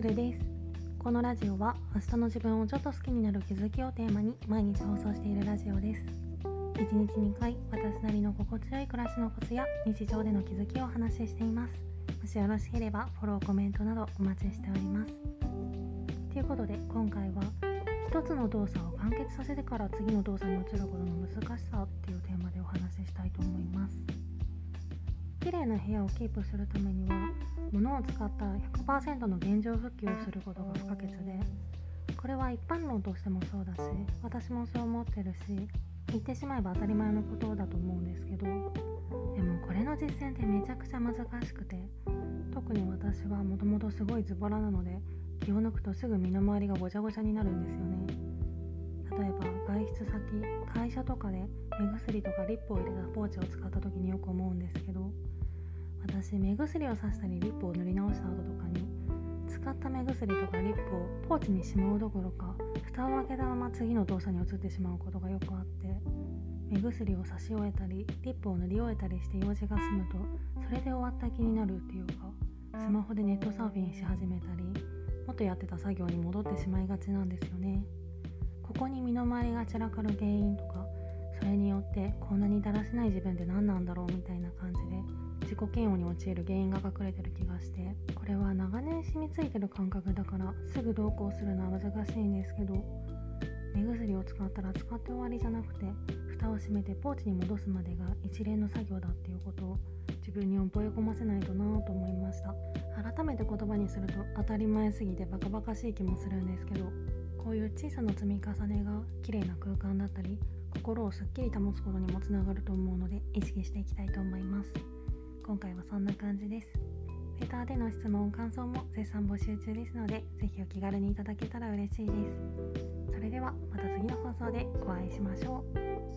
るです。このラジオは明日の自分をちょっと好きになる気づきをテーマに毎日放送しているラジオです。1日2回私なりの心地よい暮らしのコツや日常での気づきをお話ししています。もしよろしければフォローコメントなどお待ちしております。ということで今回は一つの動作を完結させてから次の動作に移ることの難しさっていうテーマでお話ししたいと思います。綺麗な部屋をキープするためには物を使った100%の現状復旧をすることが不可欠でこれは一般論としてもそうだし私もそう思ってるし言ってしまえば当たり前のことだと思うんですけどでもこれの実践ってめちゃくちゃ難しくて特に私はもともとすごいズボラなので気を抜くとすぐ身の回りがごちゃごちゃになるんですよね。例えば外出先会社とかで目薬とかリップを入れたポーチを使った時によく思うんですけど私目薬をさしたりリップを塗り直した後とかに使った目薬とかリップをポーチにしまうどころか蓋を開けたまま次の動作に移ってしまうことがよくあって目薬を差し終えたりリップを塗り終えたりして用事が済むとそれで終わった気になるっていうかスマホでネットサーフィンし始めたり元やってた作業に戻ってしまいがちなんですよね。ここに身の回りが散らかる原因とかそれによってこんなにだらしない自分って何なんだろうみたいな感じで自己嫌悪に陥る原因が隠れてる気がしてこれは長年染みついてる感覚だからすぐ同行するのは難しいんですけど目薬を使ったら使って終わりじゃなくて蓋を閉めてポーチに戻すまでが一連の作業だっていうことを自分に覚え込ませないとなぁと思いました。改めて言葉にすると当たり前すぎてバカバカしい気もするんですけどこういう小さな積み重ねが綺麗な空間だったり心をすっきり保つことにもつながると思うので意識していきたいと思います。今回はそんな感じです。レターでの質問感想も絶賛募集中ですのでぜひお気軽にいただけたら嬉しいです。それではまた次の放送でお会いしましょう。